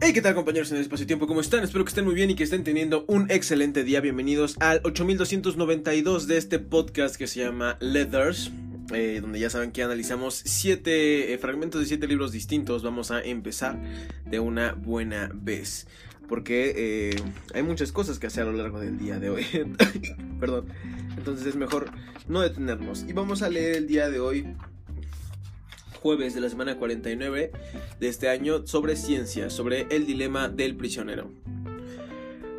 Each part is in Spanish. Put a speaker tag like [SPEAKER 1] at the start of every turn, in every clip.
[SPEAKER 1] Hey, ¿qué tal compañeros en el espacio-tiempo? ¿Cómo están? Espero que estén muy bien y que estén teniendo un excelente día. Bienvenidos al 8292 de este podcast que se llama Leathers. Eh, donde ya saben que analizamos siete eh, fragmentos de siete libros distintos. Vamos a empezar de una buena vez. Porque eh, hay muchas cosas que hacer a lo largo del día de hoy. Perdón. Entonces es mejor no detenernos. Y vamos a leer el día de hoy jueves de la semana 49 de este año sobre ciencia, sobre el dilema del prisionero.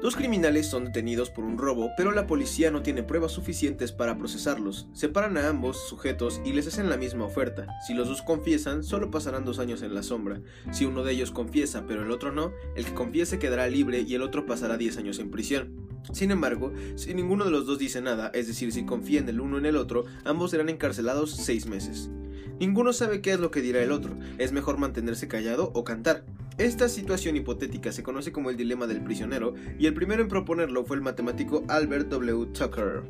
[SPEAKER 1] Dos criminales son detenidos por un robo, pero la policía no tiene pruebas suficientes para procesarlos. Separan a ambos sujetos y les hacen la misma oferta. Si los dos confiesan, solo pasarán dos años en la sombra. Si uno de ellos confiesa, pero el otro no, el que confiese quedará libre y el otro pasará 10 años en prisión. Sin embargo, si ninguno de los dos dice nada, es decir, si confían el uno en el otro, ambos serán encarcelados seis meses. Ninguno sabe qué es lo que dirá el otro, es mejor mantenerse callado o cantar. Esta situación hipotética se conoce como el dilema del prisionero y el primero en proponerlo fue el matemático Albert W. Tucker.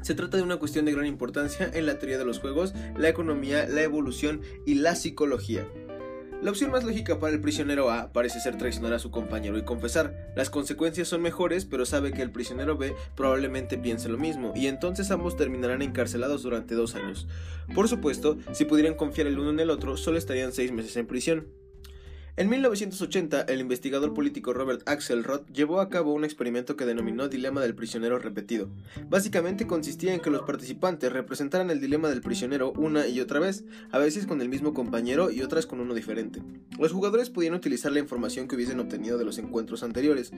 [SPEAKER 1] Se trata de una cuestión de gran importancia en la teoría de los juegos, la economía, la evolución y la psicología. La opción más lógica para el prisionero A parece ser traicionar a su compañero y confesar. Las consecuencias son mejores, pero sabe que el prisionero B probablemente piense lo mismo, y entonces ambos terminarán encarcelados durante dos años. Por supuesto, si pudieran confiar el uno en el otro, solo estarían seis meses en prisión. En 1980, el investigador político Robert Axelrod llevó a cabo un experimento que denominó dilema del prisionero repetido. Básicamente consistía en que los participantes representaran el dilema del prisionero una y otra vez, a veces con el mismo compañero y otras con uno diferente. Los jugadores podían utilizar la información que hubiesen obtenido de los encuentros anteriores.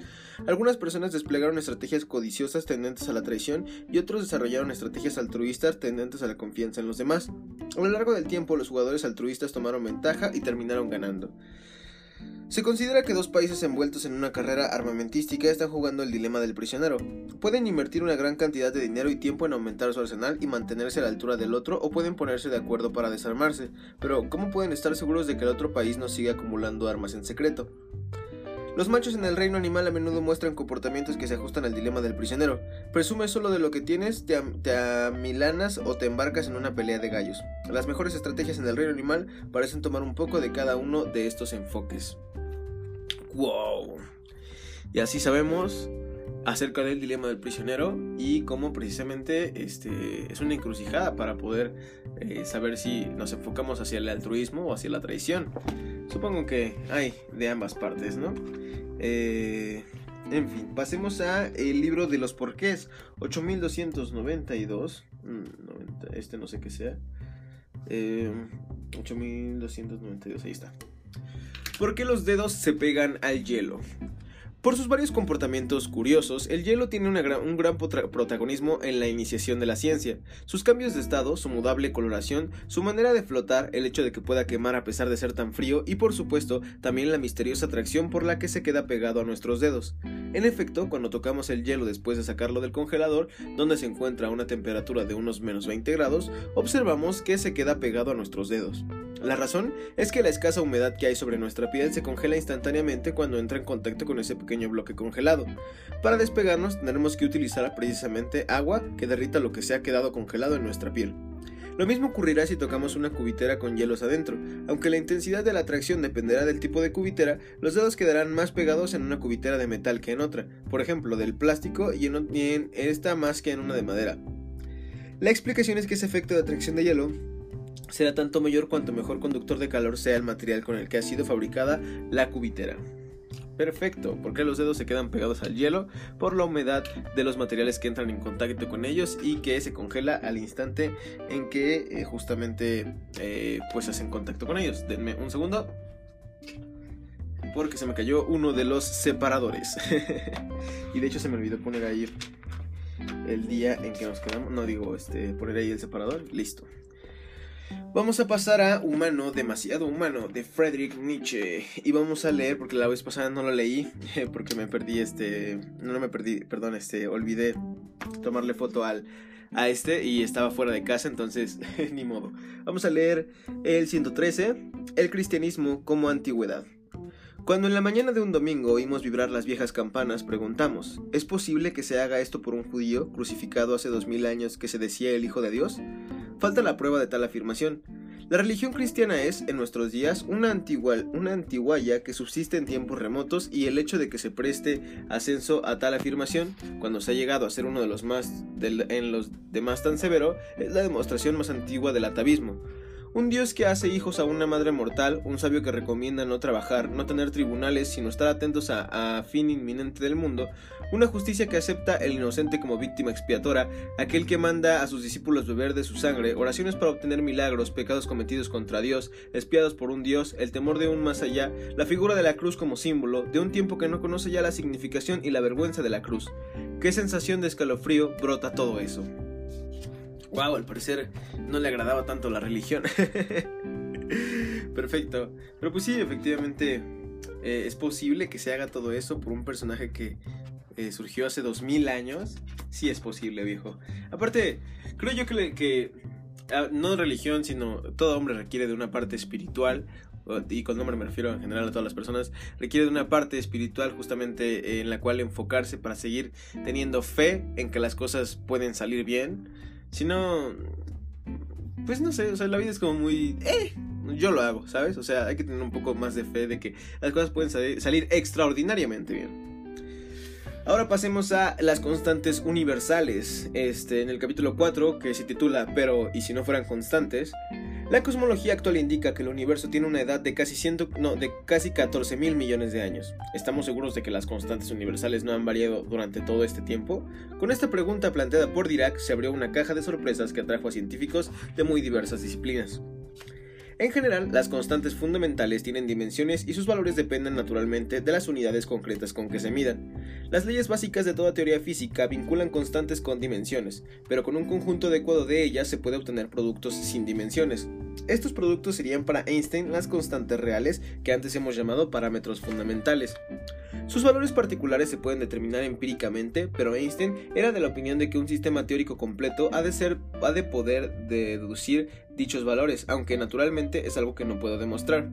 [SPEAKER 1] Algunas personas desplegaron estrategias codiciosas tendentes a la traición y otros desarrollaron estrategias altruistas tendentes a la confianza en los demás. A lo largo del tiempo, los jugadores altruistas tomaron ventaja y terminaron ganando. Se considera que dos países envueltos en una carrera armamentística están jugando el dilema del prisionero. Pueden invertir una gran cantidad de dinero y tiempo en aumentar su arsenal y mantenerse a la altura del otro o pueden ponerse de acuerdo para desarmarse, pero ¿cómo pueden estar seguros de que el otro país no siga acumulando armas en secreto? Los machos en el reino animal a menudo muestran comportamientos que se ajustan al dilema del prisionero. Presume solo de lo que tienes, te, te amilanas o te embarcas en una pelea de gallos. Las mejores estrategias en el reino animal parecen tomar un poco de cada uno de estos enfoques. ¡Wow! Y así sabemos acerca del dilema del prisionero y cómo precisamente este, es una encrucijada para poder eh, saber si nos enfocamos hacia el altruismo o hacia la traición. Supongo que hay de ambas partes, ¿no? Eh, en fin, pasemos a el libro de los porqués, 8292. Mm, este no sé qué sea. 8292, eh, ahí está. ¿Por qué los dedos se pegan al hielo? Por sus varios comportamientos curiosos, el hielo tiene un gran protagonismo en la iniciación de la ciencia. Sus cambios de estado, su mudable coloración, su manera de flotar, el hecho de que pueda quemar a pesar de ser tan frío y por supuesto también la misteriosa atracción por la que se queda pegado a nuestros dedos. En efecto, cuando tocamos el hielo después de sacarlo del congelador, donde se encuentra a una temperatura de unos menos 20 grados, observamos que se queda pegado a nuestros dedos. La razón es que la escasa humedad que hay sobre nuestra piel se congela instantáneamente cuando entra en contacto con ese pequeño bloque congelado. Para despegarnos tendremos que utilizar precisamente agua que derrita lo que se ha quedado congelado en nuestra piel. Lo mismo ocurrirá si tocamos una cubitera con hielos adentro. Aunque la intensidad de la atracción dependerá del tipo de cubitera, los dedos quedarán más pegados en una cubitera de metal que en otra, por ejemplo del plástico y en, en esta más que en una de madera. La explicación es que ese efecto de atracción de hielo será tanto mayor cuanto mejor conductor de calor sea el material con el que ha sido fabricada la cubitera. Perfecto, porque los dedos se quedan pegados al hielo por la humedad de los materiales que entran en contacto con ellos y que se congela al instante en que eh, justamente eh, pues hacen contacto con ellos. Denme un segundo. Porque se me cayó uno de los separadores. y de hecho se me olvidó poner ahí el día en que nos quedamos. No digo, este, poner ahí el separador. Listo. Vamos a pasar a Humano, demasiado humano, de Friedrich Nietzsche. Y vamos a leer, porque la vez pasada no lo leí, porque me perdí este. No, no me perdí, perdón, este, olvidé tomarle foto al, a este y estaba fuera de casa, entonces ni modo. Vamos a leer el 113, el cristianismo como antigüedad. Cuando en la mañana de un domingo oímos vibrar las viejas campanas, preguntamos, ¿es posible que se haga esto por un judío crucificado hace dos mil años que se decía el Hijo de Dios? Falta la prueba de tal afirmación. La religión cristiana es, en nuestros días, una, antigua, una antiguaya que subsiste en tiempos remotos y el hecho de que se preste ascenso a tal afirmación, cuando se ha llegado a ser uno de los más en los demás tan severo, es la demostración más antigua del atavismo. Un Dios que hace hijos a una madre mortal, un sabio que recomienda no trabajar, no tener tribunales, sino estar atentos a, fin inminente del mundo, una justicia que acepta el inocente como víctima expiatora, aquel que manda a sus discípulos beber de su sangre, oraciones para obtener milagros, pecados cometidos contra Dios, espiados por un Dios, el temor de un más allá, la figura de la cruz como símbolo, de un tiempo que no conoce ya la significación y la vergüenza de la cruz. ¿Qué sensación de escalofrío brota todo eso? Wow, al parecer no le agradaba tanto la religión. Perfecto. Pero pues sí, efectivamente eh, es posible que se haga todo eso por un personaje que eh, surgió hace 2000 años. Sí es posible, viejo. Aparte, creo yo que, ah, no religión, sino todo hombre requiere de una parte espiritual. Y con nombre me refiero en general a todas las personas, requiere de una parte espiritual justamente en la cual enfocarse para seguir teniendo fe en que las cosas pueden salir bien si no, pues no sé, o sea, la vida es como muy... Eh, yo lo hago, ¿sabes? O sea, hay que tener un poco más de fe de que las cosas pueden salir, extraordinariamente bien. Ahora pasemos a las constantes universales. Este, en el capítulo 4, que se titula Pero, ¿y si no fueran constantes? La cosmología actual indica que el universo tiene una edad de casi, ciento, no, de casi 14 mil millones de años. ¿Estamos seguros de que las constantes universales no han variado durante todo este tiempo? Con esta pregunta planteada por Dirac se abrió una caja de sorpresas que atrajo a científicos de muy diversas disciplinas. En general, las constantes fundamentales tienen dimensiones y sus valores dependen naturalmente de las unidades concretas con que se midan. Las leyes básicas de toda teoría física vinculan constantes con dimensiones, pero con un conjunto adecuado de ellas se puede obtener productos sin dimensiones. Estos productos serían para Einstein las constantes reales que antes hemos llamado parámetros fundamentales. Sus valores particulares se pueden determinar empíricamente, pero Einstein era de la opinión de que un sistema teórico completo ha de, ser, de poder deducir dichos valores, aunque naturalmente es algo que no puedo demostrar.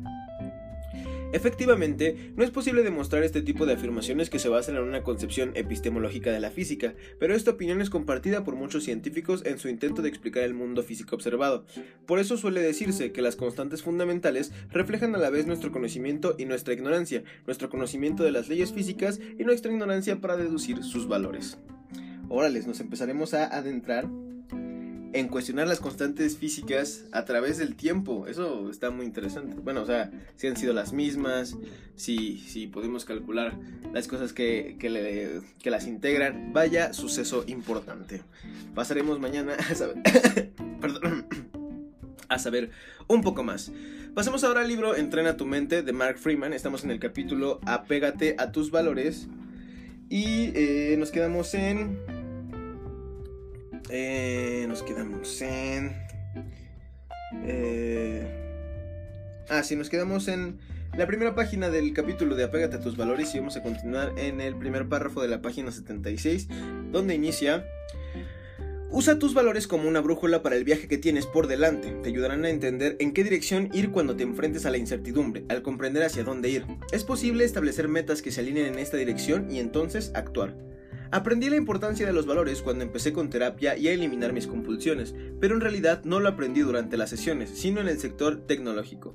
[SPEAKER 1] Efectivamente, no es posible demostrar este tipo de afirmaciones que se basan en una concepción epistemológica de la física, pero esta opinión es compartida por muchos científicos en su intento de explicar el mundo físico observado. Por eso suele decirse que las constantes fundamentales reflejan a la vez nuestro conocimiento y nuestra ignorancia, nuestro conocimiento de las leyes físicas y nuestra ignorancia para deducir sus valores. Órales, nos empezaremos a adentrar en cuestionar las constantes físicas a través del tiempo. Eso está muy interesante. Bueno, o sea, si han sido las mismas, si, si podemos calcular las cosas que, que, las integran. Vaya suceso importante. Pasaremos mañana a saber, a saber un poco más. Pasemos ahora al libro Entrena tu mente de Mark Freeman. Estamos en el capítulo Apégate a tus valores. Y eh, nos quedamos en eh, nos quedamos en... Eh, ah, sí, nos quedamos en la primera página del capítulo de Apégate a tus valores y vamos a continuar en el primer párrafo de la página 76, donde inicia... Usa tus valores como una brújula para el viaje que tienes por delante. Te ayudarán a entender en qué dirección ir cuando te enfrentes a la incertidumbre, al comprender hacia dónde ir. Es posible establecer metas que se alineen en esta dirección y entonces actuar. Aprendí la importancia de los valores cuando empecé con terapia y a eliminar mis compulsiones, pero en realidad no lo aprendí durante las sesiones, sino en el sector tecnológico.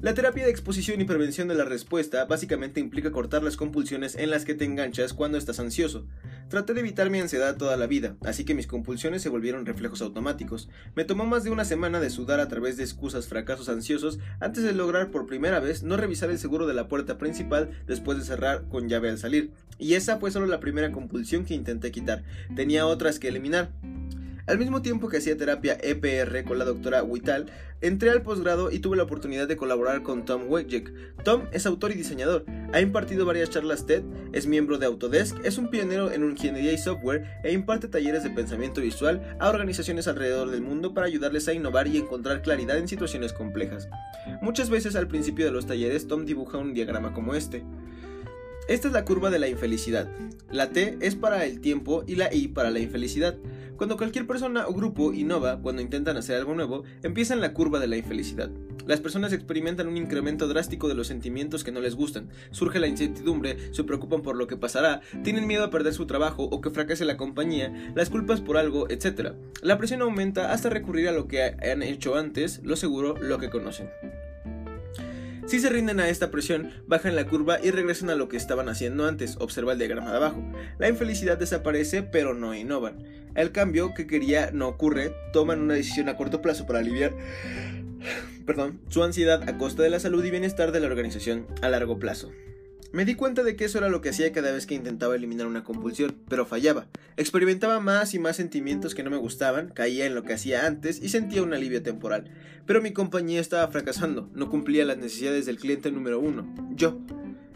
[SPEAKER 1] La terapia de exposición y prevención de la respuesta básicamente implica cortar las compulsiones en las que te enganchas cuando estás ansioso. Traté de evitar mi ansiedad toda la vida, así que mis compulsiones se volvieron reflejos automáticos. Me tomó más de una semana de sudar a través de excusas fracasos ansiosos antes de lograr por primera vez no revisar el seguro de la puerta principal después de cerrar con llave al salir. Y esa fue solo la primera compulsión que intenté quitar. Tenía otras que eliminar. Al mismo tiempo que hacía terapia EPR con la doctora Wital, entré al posgrado y tuve la oportunidad de colaborar con Tom Wojcik. Tom es autor y diseñador, ha impartido varias charlas TED, es miembro de Autodesk, es un pionero en ingeniería y software e imparte talleres de pensamiento visual a organizaciones alrededor del mundo para ayudarles a innovar y encontrar claridad en situaciones complejas. Muchas veces al principio de los talleres Tom dibuja un diagrama como este. Esta es la curva de la infelicidad. La T es para el tiempo y la I para la infelicidad. Cuando cualquier persona o grupo innova, cuando intentan hacer algo nuevo, empieza en la curva de la infelicidad. Las personas experimentan un incremento drástico de los sentimientos que no les gustan, surge la incertidumbre, se preocupan por lo que pasará, tienen miedo a perder su trabajo o que fracase la compañía, las culpas por algo, etc. La presión aumenta hasta recurrir a lo que han hecho antes, lo seguro, lo que conocen. Si se rinden a esta presión, bajan la curva y regresan a lo que estaban haciendo antes, observa el diagrama de abajo. La infelicidad desaparece, pero no innovan. El cambio que quería no ocurre, toman una decisión a corto plazo para aliviar perdón, su ansiedad a costa de la salud y bienestar de la organización a largo plazo. Me di cuenta de que eso era lo que hacía cada vez que intentaba eliminar una compulsión, pero fallaba. Experimentaba más y más sentimientos que no me gustaban, caía en lo que hacía antes y sentía un alivio temporal. Pero mi compañía estaba fracasando, no cumplía las necesidades del cliente número uno, yo.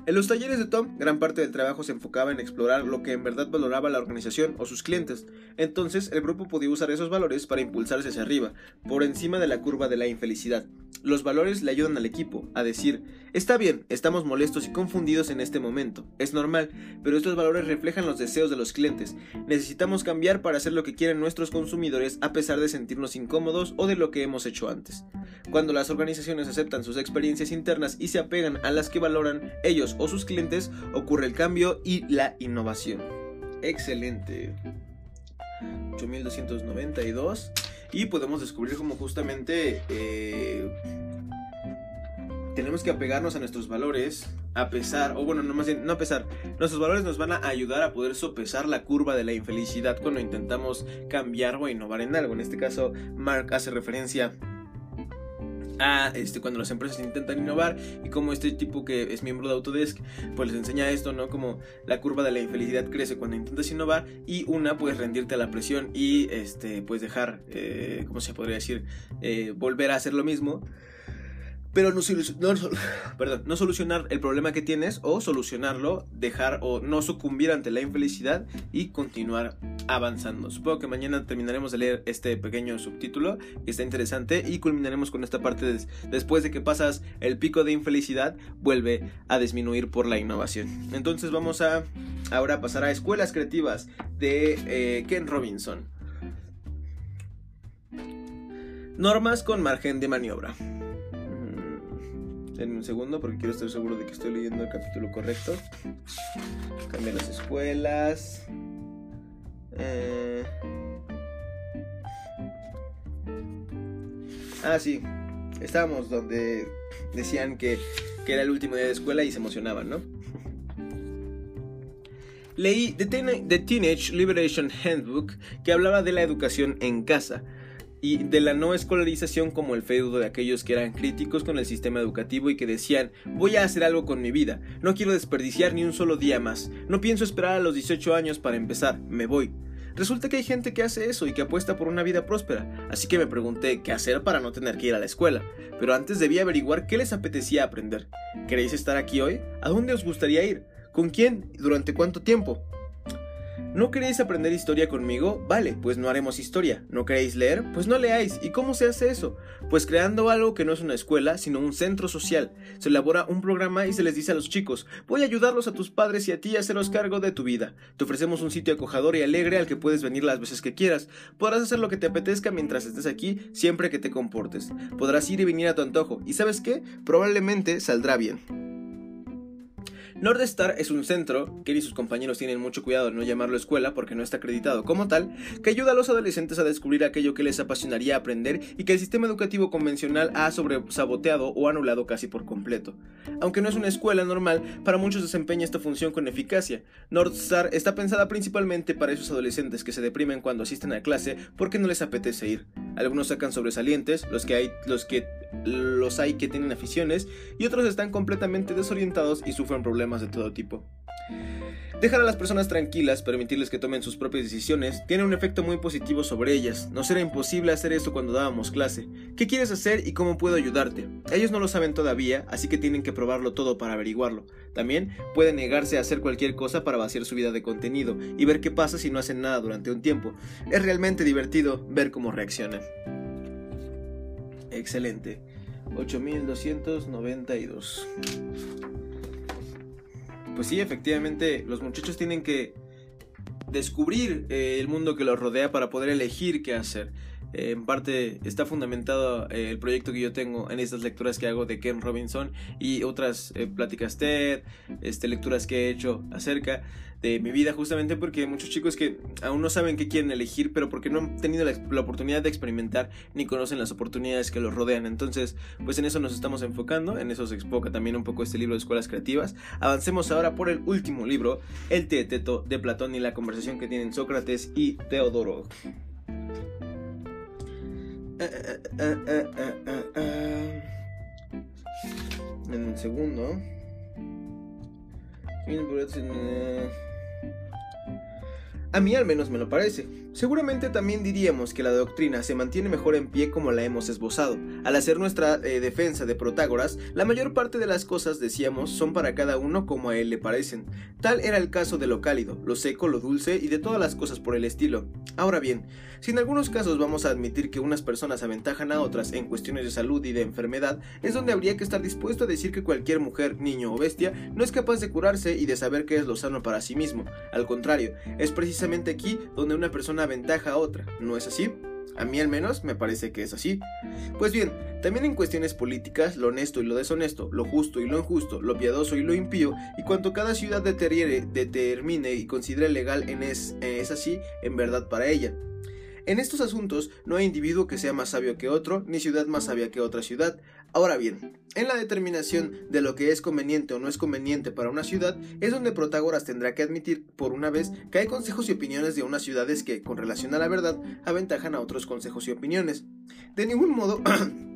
[SPEAKER 1] En los talleres de Tom, gran parte del trabajo se enfocaba en explorar lo que en verdad valoraba la organización o sus clientes. Entonces, el grupo podía usar esos valores para impulsarse hacia arriba, por encima de la curva de la infelicidad. Los valores le ayudan al equipo a decir, está bien, estamos molestos y confundidos en este momento, es normal, pero estos valores reflejan los deseos de los clientes. Necesitamos cambiar para hacer lo que quieren nuestros consumidores a pesar de sentirnos incómodos o de lo que hemos hecho antes. Cuando las organizaciones aceptan sus experiencias internas y se apegan a las que valoran ellos o sus clientes, ocurre el cambio y la innovación. Excelente. 8292 y podemos descubrir como justamente eh, tenemos que apegarnos a nuestros valores a pesar, o bueno, no más no a pesar, nuestros valores nos van a ayudar a poder sopesar la curva de la infelicidad cuando intentamos cambiar o innovar en algo. En este caso, Mark hace referencia este, cuando las empresas intentan innovar y como este tipo que es miembro de Autodesk pues les enseña esto, ¿no? Como la curva de la infelicidad crece cuando intentas innovar y una pues rendirte a la presión y este pues dejar, eh, ¿cómo se podría decir? Eh, volver a hacer lo mismo pero no, solucionar el problema que tienes o solucionarlo, dejar o no sucumbir ante la infelicidad y continuar avanzando. Supongo que mañana terminaremos de leer este pequeño subtítulo que está interesante y culminaremos con esta parte después de que pasas el pico de infelicidad vuelve a disminuir por la innovación. Entonces vamos a ahora pasar a escuelas creativas de eh, Ken Robinson. Normas con margen de maniobra en un segundo porque quiero estar seguro de que estoy leyendo el capítulo correcto. Cambiar las escuelas. Eh... Ah, sí. Estábamos donde decían que, que era el último día de escuela y se emocionaban, ¿no? Leí The Teenage Liberation Handbook que hablaba de la educación en casa y de la no escolarización como el feudo de aquellos que eran críticos con el sistema educativo y que decían voy a hacer algo con mi vida, no quiero desperdiciar ni un solo día más, no pienso esperar a los 18 años para empezar, me voy. Resulta que hay gente que hace eso y que apuesta por una vida próspera, así que me pregunté qué hacer para no tener que ir a la escuela, pero antes debía averiguar qué les apetecía aprender. ¿Queréis estar aquí hoy? ¿A dónde os gustaría ir? ¿Con quién? ¿Durante cuánto tiempo? ¿No queréis aprender historia conmigo? Vale, pues no haremos historia. ¿No queréis leer? Pues no leáis. ¿Y cómo se hace eso? Pues creando algo que no es una escuela, sino un centro social. Se elabora un programa y se les dice a los chicos, voy a ayudarlos a tus padres y a ti a haceros cargo de tu vida. Te ofrecemos un sitio acogedor y alegre al que puedes venir las veces que quieras. Podrás hacer lo que te apetezca mientras estés aquí, siempre que te comportes. Podrás ir y venir a tu antojo. ¿Y sabes qué? Probablemente saldrá bien. Northstar es un centro, que y sus compañeros tienen mucho cuidado de no llamarlo escuela porque no está acreditado como tal, que ayuda a los adolescentes a descubrir aquello que les apasionaría aprender y que el sistema educativo convencional ha sobresaboteado o anulado casi por completo. Aunque no es una escuela normal, para muchos desempeña esta función con eficacia. Northstar está pensada principalmente para esos adolescentes que se deprimen cuando asisten a clase porque no les apetece ir. Algunos sacan sobresalientes, los que hay, los que los hay que tienen aficiones y otros están completamente desorientados y sufren problemas de todo tipo. Dejar a las personas tranquilas, permitirles que tomen sus propias decisiones, tiene un efecto muy positivo sobre ellas. No será imposible hacer esto cuando dábamos clase. ¿Qué quieres hacer y cómo puedo ayudarte? Ellos no lo saben todavía, así que tienen que probarlo todo para averiguarlo. También pueden negarse a hacer cualquier cosa para vaciar su vida de contenido y ver qué pasa si no hacen nada durante un tiempo. Es realmente divertido ver cómo reaccionan. Excelente. 8292. Pues sí, efectivamente, los muchachos tienen que descubrir eh, el mundo que los rodea para poder elegir qué hacer. Eh, en parte está fundamentado eh, el proyecto que yo tengo en estas lecturas que hago de Ken Robinson y otras pláticas TED, este, lecturas que he hecho acerca de mi vida justamente porque muchos chicos que aún no saben qué quieren elegir pero porque no han tenido la, oportunidad de experimentar ni conocen las oportunidades que los rodean. Entonces pues en eso nos estamos enfocando en eso se expoca también un poco este libro de escuelas creativas. Avancemos ahora por el último libro el Teeteto de Platón y la conversación que tienen Sócrates y Teodoro en un segundo a mí al menos me lo parece. Seguramente también diríamos que la doctrina se mantiene mejor en pie como la hemos esbozado. Al hacer nuestra eh, defensa de Protágoras, la mayor parte de las cosas, decíamos, son para cada uno como a él le parecen. Tal era el caso de lo cálido, lo seco, lo dulce y de todas las cosas por el estilo. Ahora bien, si en algunos casos vamos a admitir que unas personas aventajan a otras en cuestiones de salud y de enfermedad, es donde habría que estar dispuesto a decir que cualquier mujer, niño o bestia no es capaz de curarse y de saber qué es lo sano para sí mismo. Al contrario, es precisamente aquí donde una persona ventaja a otra, ¿no es así? A mí al menos me parece que es así. Pues bien, también en cuestiones políticas, lo honesto y lo deshonesto, lo justo y lo injusto, lo piadoso y lo impío, y cuanto cada ciudad determine y considere legal en es, es así en verdad para ella. En estos asuntos no hay individuo que sea más sabio que otro, ni ciudad más sabia que otra ciudad. Ahora bien, en la determinación de lo que es conveniente o no es conveniente para una ciudad, es donde Protágoras tendrá que admitir por una vez que hay consejos y opiniones de unas ciudades que, con relación a la verdad, aventajan a otros consejos y opiniones. De ningún modo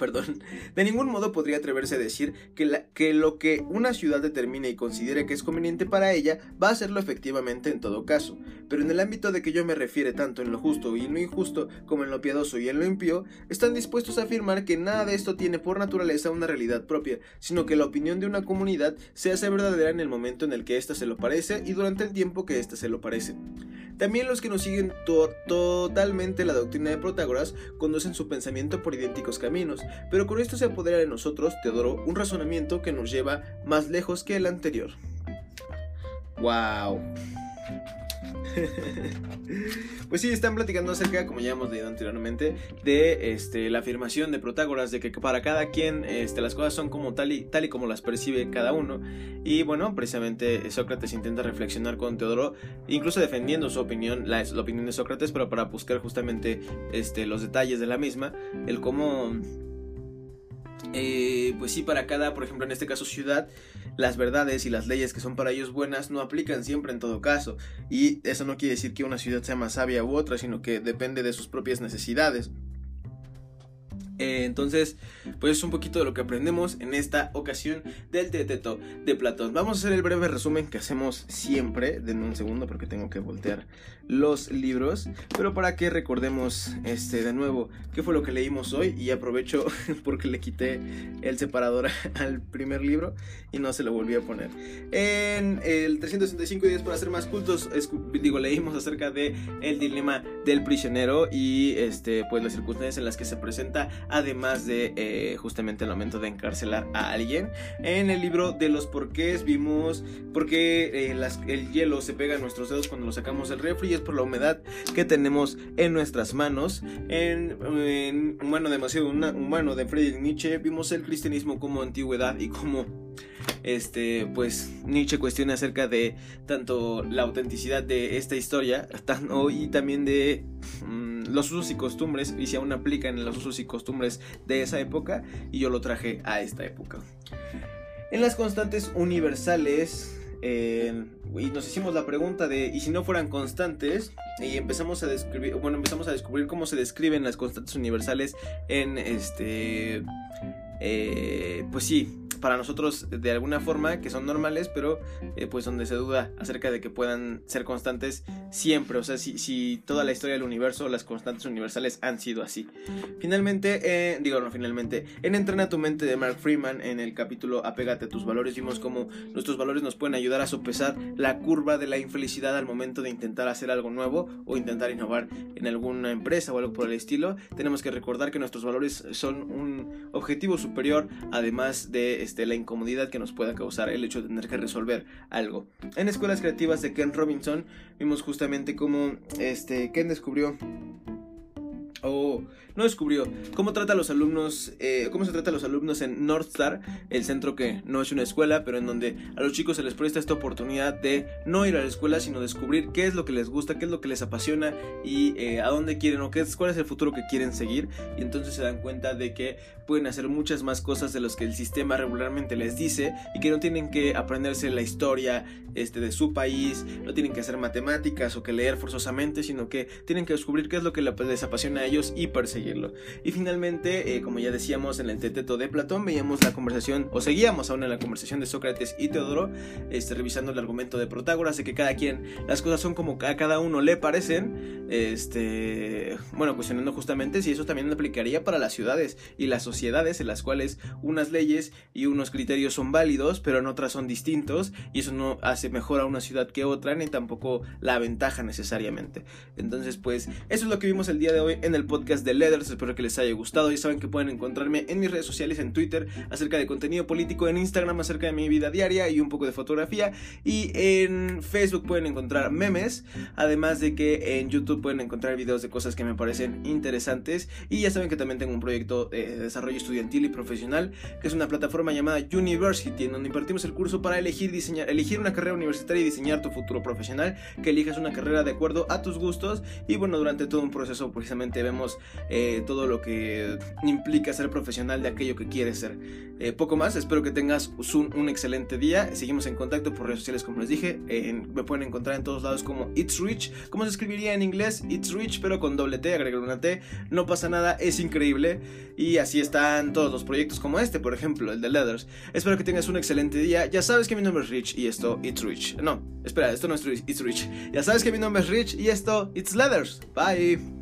[SPEAKER 1] perdón, de ningún modo podría atreverse a decir que, lo que una ciudad determine y considere que es conveniente para ella va a serlo efectivamente en todo caso, pero en el ámbito de que yo me refiere tanto en lo justo y en lo injusto como en lo piadoso y en lo impío, están dispuestos a afirmar que nada de esto tiene por naturaleza una realidad propia, sino que la opinión de una comunidad se hace verdadera en el momento en el que ésta se lo parece y durante el tiempo que ésta se lo parece. También los que nos siguen totalmente la doctrina de Protágoras conducen su pensamiento por idénticos caminos, pero con esto se apodera de nosotros, Teodoro, un razonamiento que nos lleva más lejos que el anterior. ¡Wow! pues sí, están platicando acerca, como ya hemos leído anteriormente, de este, la afirmación de Protágoras de que para cada quien este, las cosas son como tal y, tal y como las percibe cada uno. Y bueno, precisamente Sócrates intenta reflexionar con Teodoro, incluso defendiendo su opinión, la, la opinión de Sócrates, pero para buscar justamente este, los detalles de la misma, el cómo eh, pues sí, para cada, por ejemplo, en este caso ciudad, las verdades y las leyes que son para ellos buenas no aplican siempre en todo caso. Y eso no quiere decir que una ciudad sea más sabia u otra, sino que depende de sus propias necesidades. Eh, entonces, pues es un poquito de lo que aprendemos en esta ocasión del Teteto de Platón. Vamos a hacer el breve resumen que hacemos siempre. Denme un segundo porque tengo que voltear los libros. Pero para que recordemos este de nuevo qué fue lo que leímos hoy. Y aprovecho porque le quité el separador al primer libro y no se lo volví a poner. En el 365 días para ser más cultos, digo, leímos acerca de el dilema del prisionero y este pues las circunstancias en las que se presenta además de eh, justamente el momento de encarcelar a alguien. En el libro de los porqués vimos por qué eh, el hielo se pega a nuestros dedos cuando lo sacamos del refri y es por la humedad que tenemos en nuestras manos. En, en Humano demasiado humano de Friedrich Nietzsche vimos el cristianismo como antigüedad y como este pues Nietzsche cuestiona acerca de tanto la autenticidad de esta historia y también de mm, los usos y costumbres y si aún aplican en los usos y costumbres de esa época y yo lo traje a esta época. En las constantes universales eh, y nos hicimos la pregunta de y si no fueran constantes y empezamos a describir bueno empezamos a descubrir cómo se describen las constantes universales en este eh, pues sí para nosotros de alguna forma que son normales, pero eh, pues donde se duda acerca de que puedan ser constantes siempre, o sea, si, si toda la historia del universo, las constantes universales han sido así. Finalmente, eh, digo no, finalmente, en Entrena tu mente de Mark Freeman, en el capítulo Apégate a tus valores, vimos cómo nuestros valores nos pueden ayudar a sopesar la curva de la infelicidad al momento de intentar hacer algo nuevo o intentar innovar en alguna empresa o algo por el estilo. Tenemos que recordar que nuestros valores son un objetivo superior, además de este, la incomodidad que nos pueda causar el hecho de tener que resolver algo. En escuelas creativas de Ken Robinson vimos justamente cómo este, Ken descubrió o no descubrió cómo trata a los alumnos, eh, cómo se trata a los alumnos en North Star, el centro que no es una escuela, pero en donde a los chicos se les presta esta oportunidad de no ir a la escuela, sino descubrir qué es lo que les gusta, qué es lo que les apasiona y eh, a dónde quieren o qué es, cuál es el futuro que quieren seguir. Y entonces se dan cuenta de que pueden hacer muchas más cosas de los que el sistema regularmente les dice y que no tienen que aprenderse la historia este, de su país, no tienen que hacer matemáticas o que leer forzosamente, sino que tienen que descubrir qué es lo que les apasiona y perseguirlo. Y finalmente, eh, como ya decíamos en el teteto de Platón, veíamos la conversación, o seguíamos aún en la conversación de Sócrates y Teodoro, este, revisando el argumento de Protágoras, de que cada quien, las cosas son como a cada uno le parecen, este, bueno, cuestionando justamente si eso también aplicaría para las ciudades y las sociedades en las cuales unas leyes y unos criterios son válidos, pero en otras son distintos, y eso no hace mejor a una ciudad que otra, ni tampoco la ventaja necesariamente. Entonces, pues, eso es lo que vimos el día de hoy en el podcast de Leathers. Espero que les haya gustado. Ya saben que pueden encontrarme en mis redes sociales, en Twitter, acerca de contenido político, en Instagram, acerca de mi vida diaria y un poco de fotografía. Y en Facebook pueden encontrar memes. Además de que en YouTube pueden encontrar videos de cosas que me parecen interesantes. Y ya saben que también tengo un proyecto de desarrollo estudiantil y profesional, que es una plataforma llamada University, en donde impartimos el curso para elegir, diseñar, elegir una carrera universitaria y diseñar tu futuro profesional. Que elijas una carrera de acuerdo a tus gustos. Y bueno, durante todo un proceso precisamente vemos eh, todo lo que implica ser profesional de aquello que quieres ser. Eh, poco más, espero que tengas un, excelente día. Seguimos en contacto por redes sociales, como les dije. me pueden encontrar en todos lados como It's Rich. ¿Cómo se escribiría en inglés? It's Rich, pero con doble T, agregar una T. No pasa nada, es increíble. Y así están todos los proyectos como este, por ejemplo, el de Leathers. Espero que tengas un excelente día. Ya sabes que mi nombre es Rich y esto, It's Rich. No, espera, esto no es It's Rich. Ya sabes que mi nombre es Rich y esto, It's Leathers. Bye.